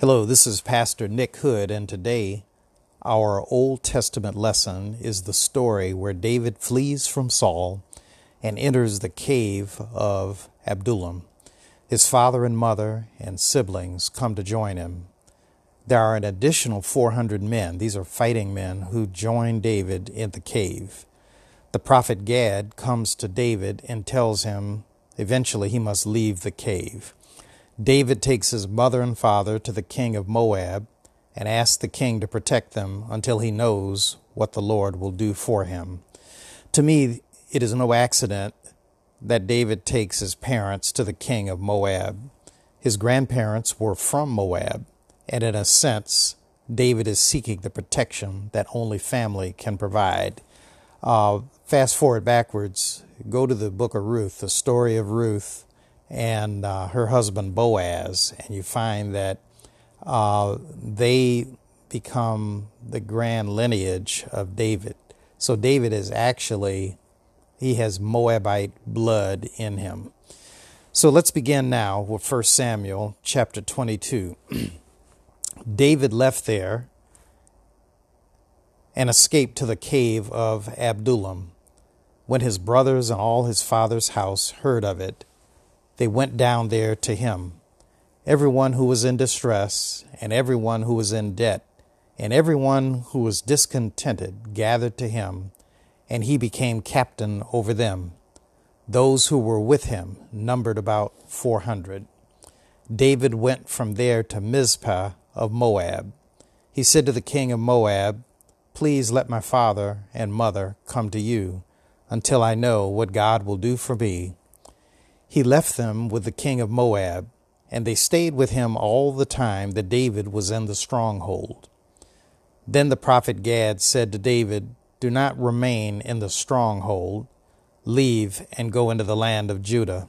Hello, this is Pastor Nick Hood, and today our Old Testament lesson is the story where David flees from Saul and enters the cave of Adullam. His father and mother and siblings come to join him. There are an additional 400 men, these are fighting men, who join David in the cave. The prophet Gad comes to David and tells him eventually he must leave the cave. David takes his mother and father to the king of Moab and asks the king to protect them until he knows what the Lord will do for him. To me, it is no accident that David takes his parents to the king of Moab. His grandparents were from Moab, and in a sense, David is seeking the protection that only family can provide. Uh, fast forward backwards, go to the book of Ruth, the story of Ruth and uh, her husband Boaz, and you find that uh, they become the grand lineage of David. So David is actually, he has Moabite blood in him. So let's begin now with 1 Samuel chapter 22. David left there and escaped to the cave of Adullam. When his brothers and all his father's house heard of it, they went down there to him. Everyone who was in distress, and everyone who was in debt, and everyone who was discontented gathered to him, and he became captain over them. Those who were with him numbered about four hundred. David went from there to Mizpah of Moab. He said to the king of Moab, Please let my father and mother come to you until I know what God will do for me he left them with the king of Moab, and they stayed with him all the time that David was in the stronghold. Then the prophet Gad said to David, Do not remain in the stronghold, leave and go into the land of Judah.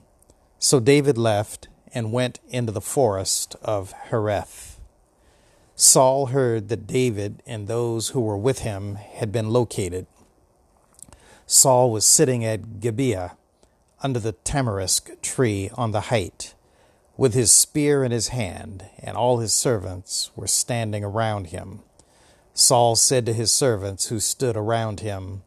So David left and went into the forest of Hereth. Saul heard that David and those who were with him had been located. Saul was sitting at Gibeah under the tamarisk tree on the height, with his spear in his hand, and all his servants were standing around him. Saul said to his servants who stood around him,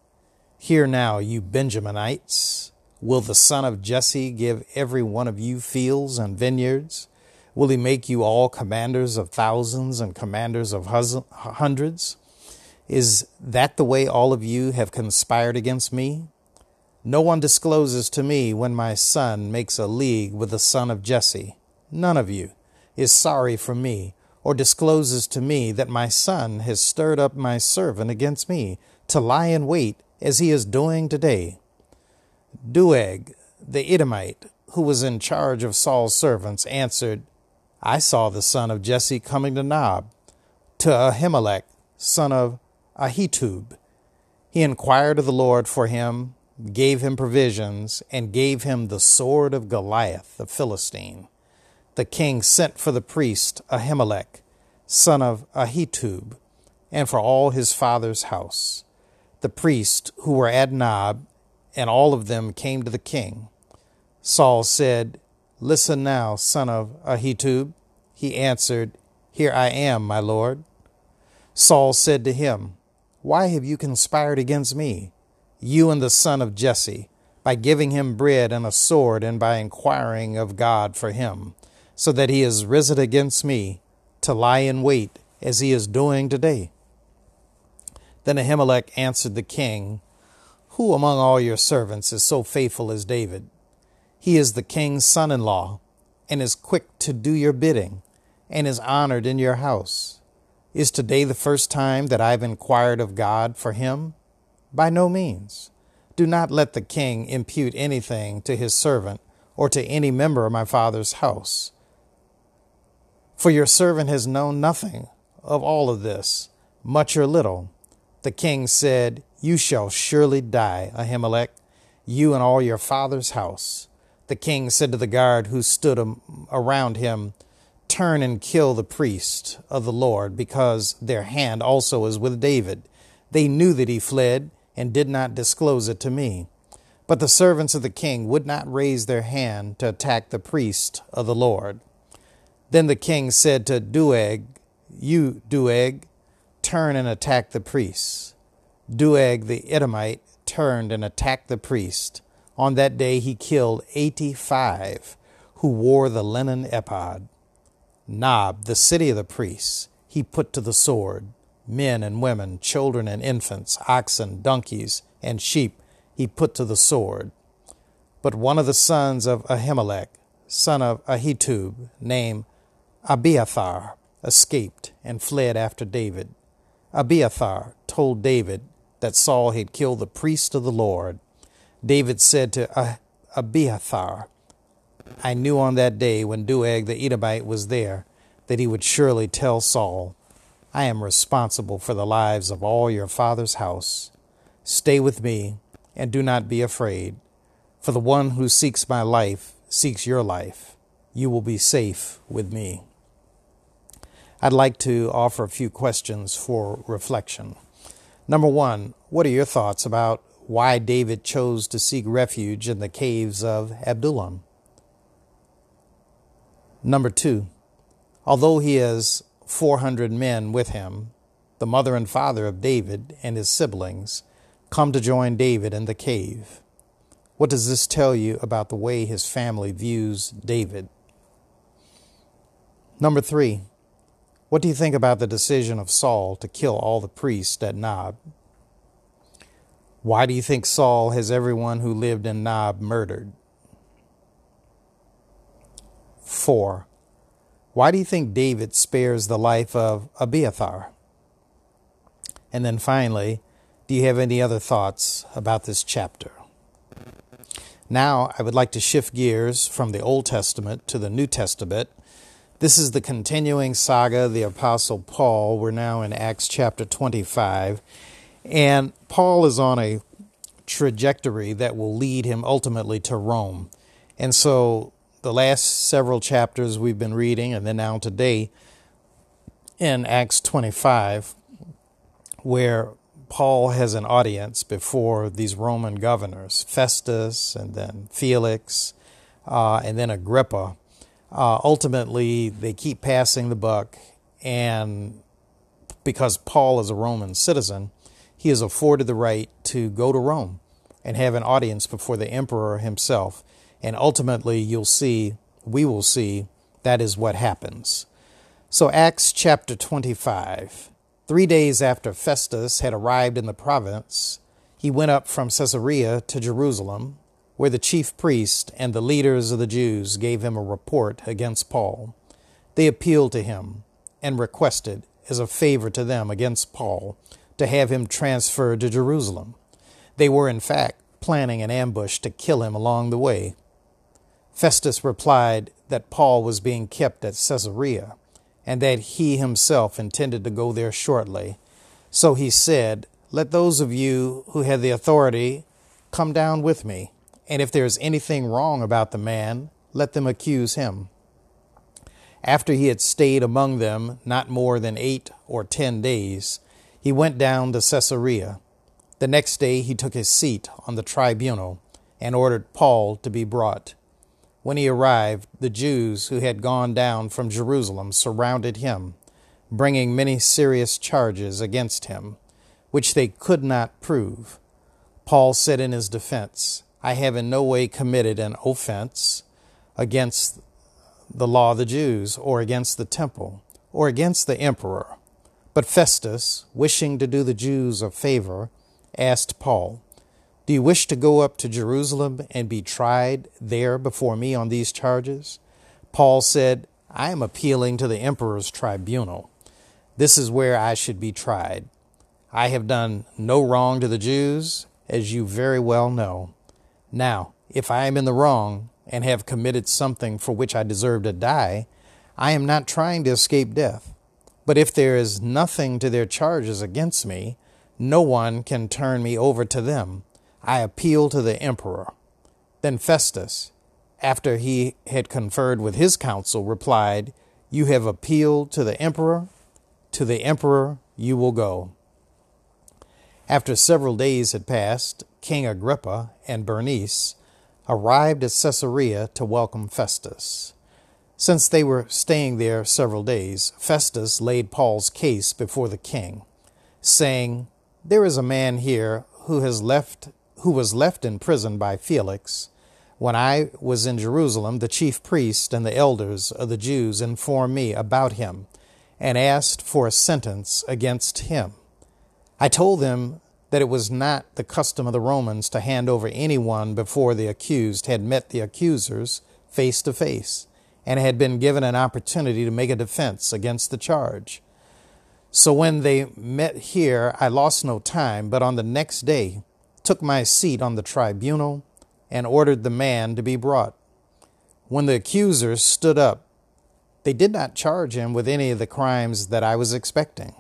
Hear now, you Benjaminites, will the son of Jesse give every one of you fields and vineyards? Will he make you all commanders of thousands and commanders of hundreds? Is that the way all of you have conspired against me? No one discloses to me when my son makes a league with the son of Jesse. None of you is sorry for me, or discloses to me that my son has stirred up my servant against me to lie in wait as he is doing today. Doeg, the Edomite, who was in charge of Saul's servants, answered, I saw the son of Jesse coming to Nob, to Ahimelech, son of Ahitub. He inquired of the Lord for him, gave him provisions, and gave him the sword of Goliath the Philistine. The king sent for the priest Ahimelech, son of Ahitub, and for all his father's house. The priests who were at Nob, and all of them came to the king. Saul said, Listen now, son of Ahitub. He answered, Here I am, my lord. Saul said to him, Why have you conspired against me? You and the son of Jesse, by giving him bread and a sword, and by inquiring of God for him, so that he is risen against me to lie in wait as he is doing today. Then Ahimelech answered the king, Who among all your servants is so faithful as David? He is the king's son in law, and is quick to do your bidding, and is honored in your house. Is today the first time that I have inquired of God for him? By no means. Do not let the king impute anything to his servant or to any member of my father's house. For your servant has known nothing of all of this, much or little. The king said, You shall surely die, Ahimelech, you and all your father's house. The king said to the guard who stood around him, Turn and kill the priest of the Lord, because their hand also is with David. They knew that he fled and did not disclose it to me. But the servants of the king would not raise their hand to attack the priest of the Lord. Then the king said to Doeg, You, Doeg, turn and attack the priests. Doeg the Edomite turned and attacked the priest. On that day he killed eighty five who wore the linen ephod. Nob, the city of the priests, he put to the sword. Men and women, children and infants, oxen, donkeys, and sheep he put to the sword. But one of the sons of Ahimelech, son of Ahitub, named Abiathar, escaped and fled after David. Abiathar told David that Saul had killed the priest of the Lord. David said to ah, Abiathar, I knew on that day when Doeg the Edomite was there that he would surely tell Saul, I am responsible for the lives of all your father's house. Stay with me and do not be afraid, for the one who seeks my life seeks your life. You will be safe with me. I'd like to offer a few questions for reflection. Number one, what are your thoughts about why David chose to seek refuge in the caves of Adullam? Number two, although he has 400 men with him, the mother and father of David and his siblings come to join David in the cave. What does this tell you about the way his family views David? Number three, what do you think about the decision of Saul to kill all the priests at Nob? Why do you think Saul has everyone who lived in Nob murdered? 4. Why do you think David spares the life of Abiathar? And then finally, do you have any other thoughts about this chapter? Now, I would like to shift gears from the Old Testament to the New Testament. This is the continuing saga of the Apostle Paul. We're now in Acts chapter 25. And Paul is on a trajectory that will lead him ultimately to Rome. And so the last several chapters we've been reading, and then now today in Acts 25, where Paul has an audience before these Roman governors, Festus and then Felix uh, and then Agrippa. Uh, ultimately, they keep passing the buck, and because Paul is a Roman citizen, he is afforded the right to go to Rome and have an audience before the emperor himself and ultimately, you'll see, we will see, that is what happens. So, Acts chapter 25. Three days after Festus had arrived in the province, he went up from Caesarea to Jerusalem, where the chief priest and the leaders of the Jews gave him a report against Paul. They appealed to him and requested, as a favor to them against Paul, to have him transferred to Jerusalem. They were, in fact, planning an ambush to kill him along the way. Festus replied that Paul was being kept at Caesarea and that he himself intended to go there shortly. So he said, Let those of you who have the authority come down with me, and if there is anything wrong about the man, let them accuse him. After he had stayed among them not more than eight or ten days, he went down to Caesarea. The next day he took his seat on the tribunal and ordered Paul to be brought. When he arrived, the Jews who had gone down from Jerusalem surrounded him, bringing many serious charges against him, which they could not prove. Paul said in his defense, I have in no way committed an offense against the law of the Jews, or against the temple, or against the emperor. But Festus, wishing to do the Jews a favor, asked Paul, do you wish to go up to Jerusalem and be tried there before me on these charges? Paul said, I am appealing to the emperor's tribunal. This is where I should be tried. I have done no wrong to the Jews, as you very well know. Now, if I am in the wrong and have committed something for which I deserve to die, I am not trying to escape death. But if there is nothing to their charges against me, no one can turn me over to them I appeal to the emperor. Then Festus, after he had conferred with his council, replied, You have appealed to the emperor? To the emperor you will go. After several days had passed, King Agrippa and Bernice arrived at Caesarea to welcome Festus. Since they were staying there several days, Festus laid Paul's case before the king, saying, There is a man here who has left who was left in prison by Felix. When I was in Jerusalem, the chief priest and the elders of the Jews informed me about him and asked for a sentence against him. I told them that it was not the custom of the Romans to hand over anyone before the accused had met the accusers face to face and had been given an opportunity to make a defense against the charge. So when they met here, I lost no time, but on the next day took my seat on the tribunal and ordered the man to be brought. When the accusers stood up, they did not charge him with any of the crimes that I was expecting.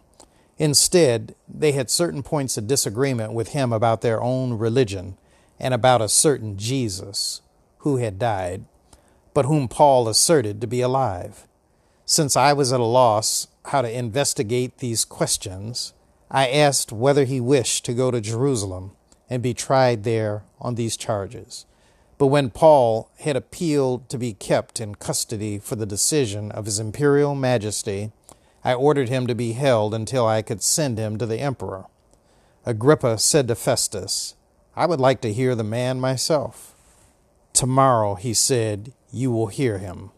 Instead, they had certain points of disagreement with him about their own religion and about a certain Jesus who had died but whom Paul asserted to be alive. Since I was at a loss how to investigate these questions, I asked whether he wished to go to Jerusalem and be tried there on these charges. But when Paul had appealed to be kept in custody for the decision of his imperial majesty, I ordered him to be held until I could send him to the emperor. Agrippa said to Festus, I would like to hear the man myself. Tomorrow, he said, you will hear him.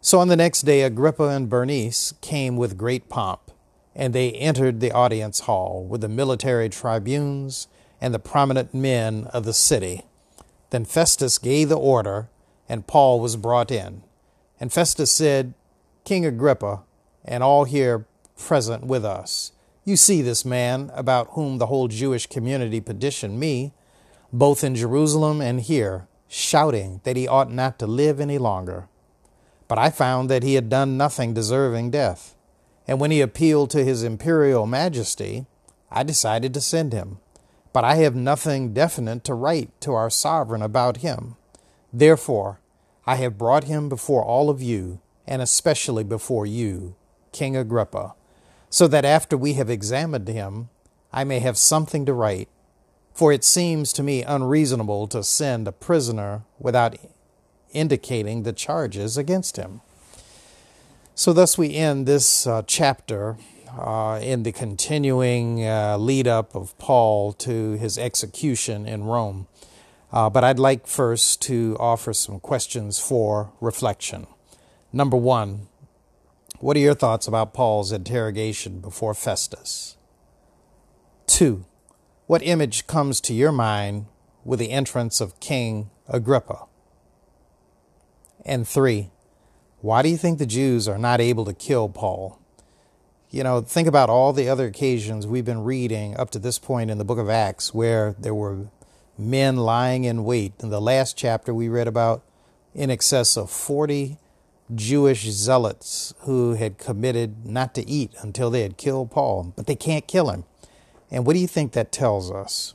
So on the next day, Agrippa and Bernice came with great pomp, and they entered the audience hall with the military tribunes and the prominent men of the city. Then Festus gave the order, and Paul was brought in. And Festus said, King Agrippa, and all here present with us, you see this man about whom the whole Jewish community petitioned me, both in Jerusalem and here shouting that he ought not to live any longer. But I found that he had done nothing deserving death. And when he appealed to his imperial majesty, I decided to send him. But I have nothing definite to write to our sovereign about him. Therefore, I have brought him before all of you, and especially before you, King Agrippa, so that after we have examined him, I may have something to write for it seems to me unreasonable to send a prisoner without indicating the charges against him. So, thus, we end this uh, chapter uh, in the continuing uh, lead up of Paul to his execution in Rome. Uh, but I'd like first to offer some questions for reflection. Number one, what are your thoughts about Paul's interrogation before Festus? Two, what image comes to your mind with the entrance of King Agrippa? And three, why do you think the Jews are not able to kill Paul? You know, think about all the other occasions we've been reading up to this point in the book of Acts where there were men lying in wait. In the last chapter, we read about in excess of 40 Jewish zealots who had committed not to eat until they had killed Paul, but they can't kill him. And what do you think that tells us?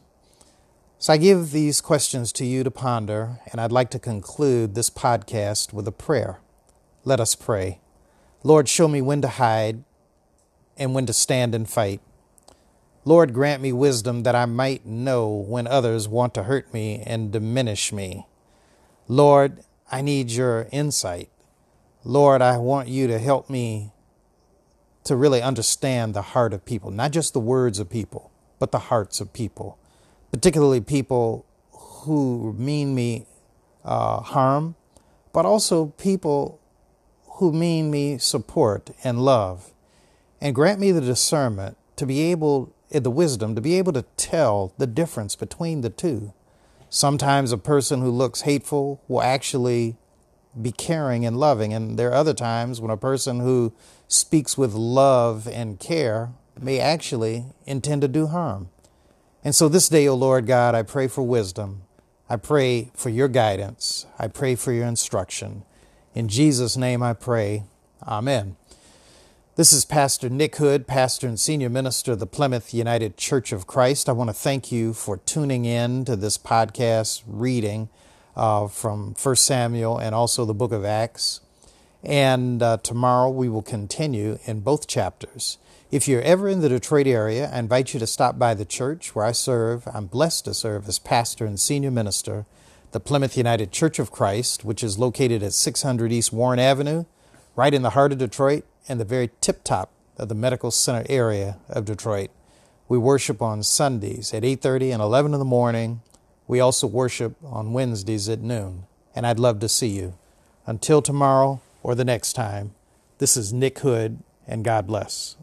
So I give these questions to you to ponder, and I'd like to conclude this podcast with a prayer. Let us pray. Lord, show me when to hide and when to stand and fight. Lord, grant me wisdom that I might know when others want to hurt me and diminish me. Lord, I need your insight. Lord, I want you to help me to really understand the heart of people, not just the words of people, but the hearts of people, particularly people who mean me uh, harm, but also people who mean me support and love. And grant me the discernment to be able, eh, the wisdom to be able to tell the difference between the two. Sometimes a person who looks hateful will actually be caring and loving. And there are other times when a person who speaks with love and care may actually intend to do harm. And so this day, O Lord God, I pray for wisdom. I pray for your guidance. I pray for your instruction. In Jesus' name I pray. Amen. This is Pastor Nick Hood, pastor and senior minister of the Plymouth United Church of Christ. I want to thank you for tuning in to this podcast reading uh, from 1 Samuel and also the book of Acts. And uh, tomorrow we will continue in both chapters. If you're ever in the Detroit area, I invite you to stop by the church where I serve. I'm blessed to serve as pastor and senior minister. the Plymouth United Church of Christ, which is located at 600 East Warren Avenue, right in the heart of Detroit and the very tip top of the medical center area of Detroit. We worship on Sundays at 8:30 and 11 in the morning. We also worship on Wednesdays at noon, and I'd love to see you. Until tomorrow or the next time, this is Nick Hood, and God bless.